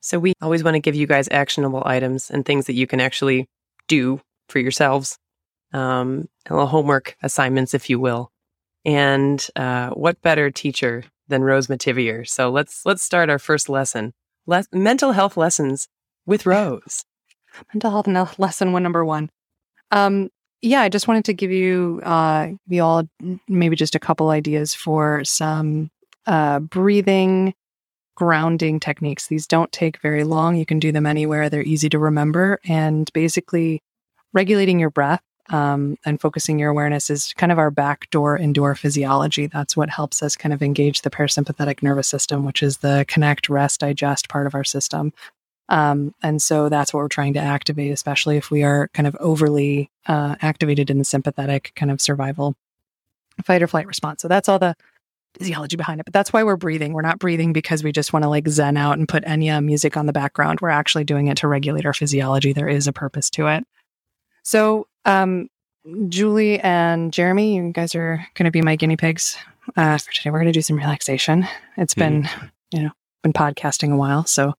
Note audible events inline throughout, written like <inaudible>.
So we always want to give you guys actionable items and things that you can actually do for yourselves. Um, little homework assignments, if you will. And uh, what better teacher than Rose Metivier? So let's let's start our first lesson. Le- mental health lessons with Rose. <laughs> mental health lesson one number one. Um, yeah, I just wanted to give you uh, you all maybe just a couple ideas for some uh, breathing grounding techniques. These don't take very long. You can do them anywhere. They're easy to remember. And basically, regulating your breath um, and focusing your awareness is kind of our back door into our physiology. That's what helps us kind of engage the parasympathetic nervous system, which is the connect, rest, digest part of our system. Um, and so that's what we're trying to activate, especially if we are kind of overly uh, activated in the sympathetic kind of survival fight or flight response. So that's all the physiology behind it. But that's why we're breathing. We're not breathing because we just want to like zen out and put Enya music on the background. We're actually doing it to regulate our physiology. There is a purpose to it. So, um, Julie and Jeremy, you guys are going to be my guinea pigs uh, for today. We're going to do some relaxation. It's been, mm-hmm. you know, been podcasting a while, so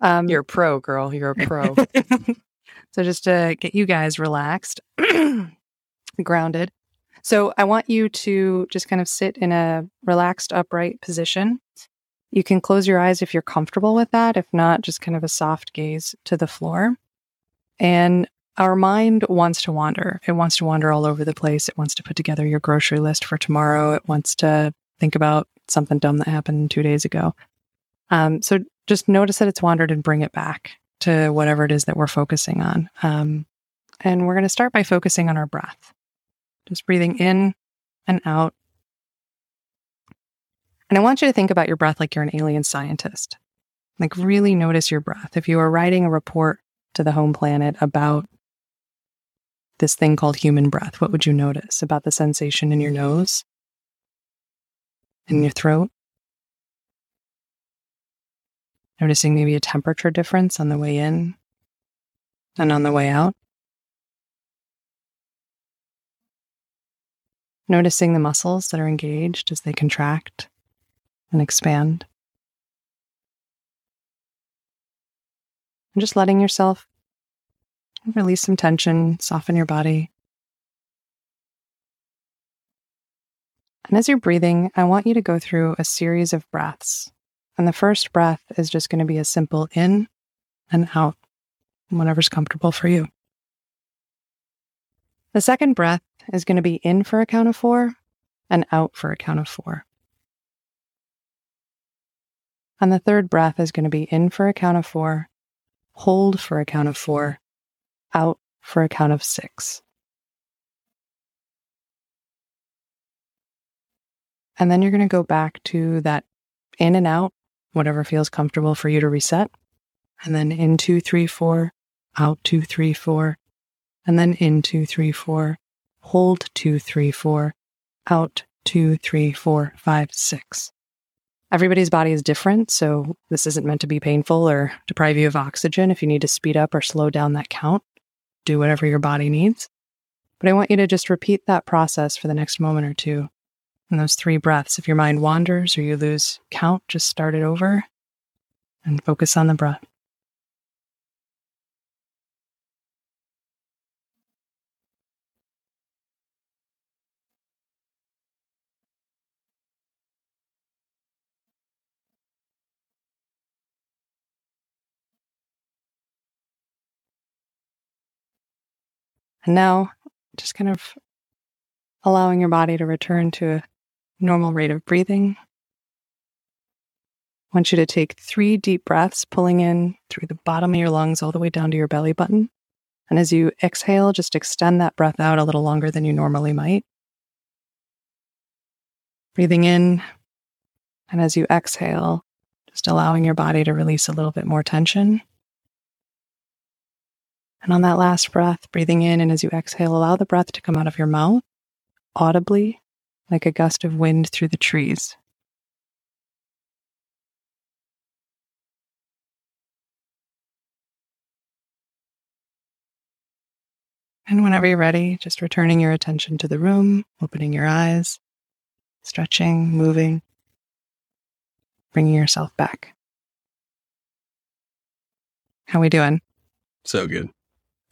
um, you're a pro, girl. You're a pro. <laughs> so just to get you guys relaxed, <clears throat> grounded, so I want you to just kind of sit in a relaxed, upright position. You can close your eyes if you're comfortable with that. If not, just kind of a soft gaze to the floor. And our mind wants to wander. It wants to wander all over the place. It wants to put together your grocery list for tomorrow. It wants to think about something dumb that happened two days ago. Um, so just notice that it's wandered and bring it back to whatever it is that we're focusing on. Um, and we're going to start by focusing on our breath. Just breathing in and out. And I want you to think about your breath like you're an alien scientist. Like, really notice your breath. If you are writing a report to the home planet about this thing called human breath, what would you notice about the sensation in your nose, in your throat? Noticing maybe a temperature difference on the way in and on the way out. Noticing the muscles that are engaged as they contract and expand. And just letting yourself release some tension, soften your body. And as you're breathing, I want you to go through a series of breaths. And the first breath is just going to be a simple in and out, whatever's comfortable for you. The second breath is going to be in for a count of four and out for a count of four. And the third breath is going to be in for a count of four, hold for a count of four, out for a count of six. And then you're going to go back to that in and out, whatever feels comfortable for you to reset. And then in two, three, four, out two, three, four, and then in two, three, four, hold two, three, four, out two, three, four, five, six. Everybody's body is different, so this isn't meant to be painful or deprive you of oxygen. If you need to speed up or slow down that count, do whatever your body needs. But I want you to just repeat that process for the next moment or two. And those three breaths. If your mind wanders or you lose count, just start it over and focus on the breath. And now just kind of allowing your body to return to a normal rate of breathing. I want you to take three deep breaths, pulling in through the bottom of your lungs all the way down to your belly button. And as you exhale, just extend that breath out a little longer than you normally might. Breathing in. And as you exhale, just allowing your body to release a little bit more tension. And on that last breath, breathing in and as you exhale, allow the breath to come out of your mouth audibly like a gust of wind through the trees. And whenever you're ready, just returning your attention to the room, opening your eyes, stretching, moving, bringing yourself back. How we doing? So good.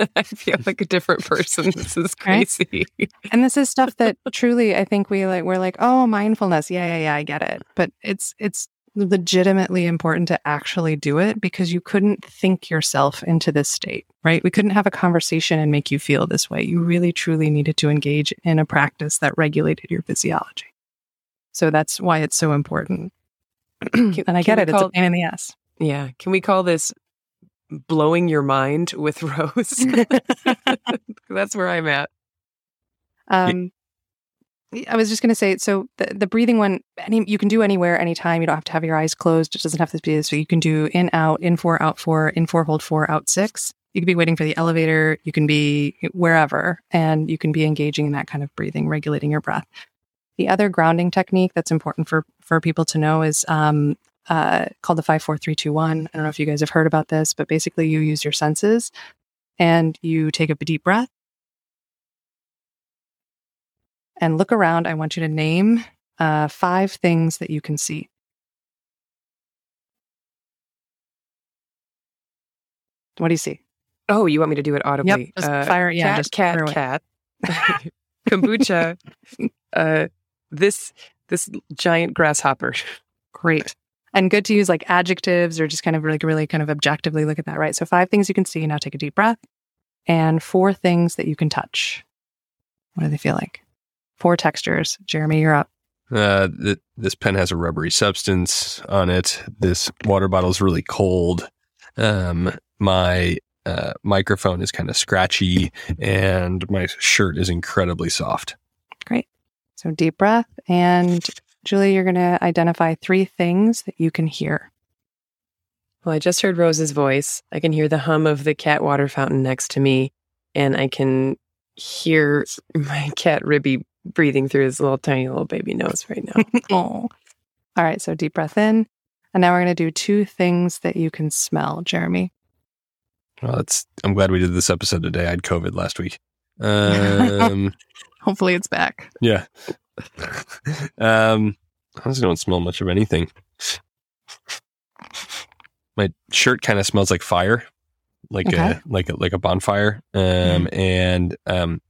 <laughs> I feel <laughs> like a different person. This is crazy. And this is stuff that <laughs> truly I think we like we're like, "Oh, mindfulness. Yeah, yeah, yeah, I get it." But it's it's legitimately important to actually do it because you couldn't think yourself into this state, right? We couldn't have a conversation and make you feel this way. You really truly needed to engage in a practice that regulated your physiology. So that's why it's so important. and I get it, it's a pain in the ass. Yeah. Can we call this blowing your mind with <laughs> Rose? <laughs> that's where I'm at. Um, I was just going to say, so the, the breathing one, any, you can do anywhere, anytime. You don't have to have your eyes closed. It doesn't have to be so you can do in, out, in four, out four, in four, hold four, out six. You could be waiting for the elevator. You can be wherever, and you can be engaging in that kind of breathing, regulating your breath. The other grounding technique that's important for for people to know is um, uh, called the five, four, three, two, one. I don't know if you guys have heard about this, but basically, you use your senses, and you take a deep breath and look around. I want you to name uh, five things that you can see. What do you see? Oh, you want me to do it audibly? Yep, uh, fire. Yeah, cat, just cat, cat. <laughs> kombucha. uh, this this giant grasshopper. Great. And good to use like adjectives or just kind of like really kind of objectively look at that, right? So five things you can see. Now take a deep breath. And four things that you can touch. What do they feel like? Four textures. Jeremy, you're up. Uh, th- this pen has a rubbery substance on it. This water bottle is really cold. Um, my uh, microphone is kind of scratchy, and my shirt is incredibly soft. Great. So deep breath. And Julie, you're going to identify three things that you can hear. Well, I just heard Rose's voice. I can hear the hum of the cat water fountain next to me, and I can hear my <laughs> cat Ribby breathing through his little tiny little baby nose right now. <laughs> oh. All right, so deep breath in. And now we're going to do two things that you can smell, Jeremy. Well, that's I'm glad we did this episode today. I had COVID last week. <laughs> Um, Hopefully it's back. Yeah. <laughs> um, I honestly don't smell much of anything. My shirt kind of smells like fire, like okay. a like a like a bonfire. Um, mm. and um,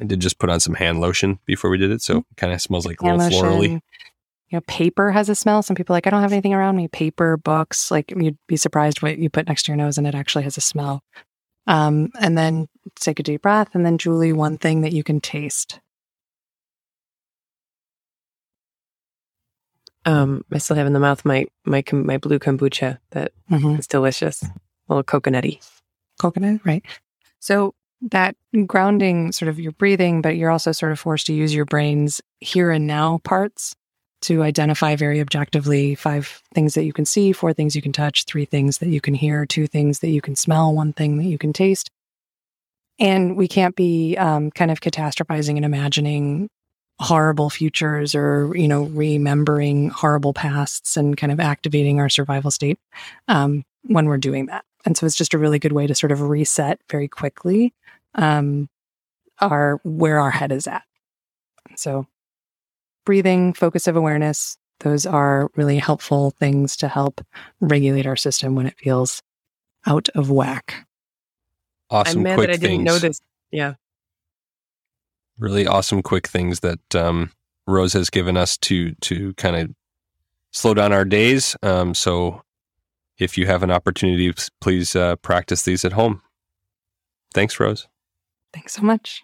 I did just put on some hand lotion before we did it, so mm. it kind of smells like hand a little lotion. florally. You know, paper has a smell. Some people like, I don't have anything around me. Paper, books, like you'd be surprised what you put next to your nose and it actually has a smell. Um, and then take a deep breath. And then, Julie, one thing that you can taste. Um, I still have in the mouth my my my blue kombucha that mm-hmm. is delicious, a little coconutty. Coconut, right? So that grounding, sort of your breathing, but you're also sort of forced to use your brain's here and now parts to identify very objectively five things that you can see, four things you can touch, three things that you can hear, two things that you can smell, one thing that you can taste. And we can't be um, kind of catastrophizing and imagining horrible futures or, you know, remembering horrible pasts and kind of activating our survival state um, when we're doing that. And so it's just a really good way to sort of reset very quickly um, our where our head is at. So breathing, focus of awareness, those are really helpful things to help regulate our system when it feels out of whack. Awesome. I'm mad quick that I didn't things. know this. Yeah. Really awesome quick things that um, Rose has given us to to kind of slow down our days. Um, so if you have an opportunity, please uh, practice these at home. Thanks, Rose. Thanks so much.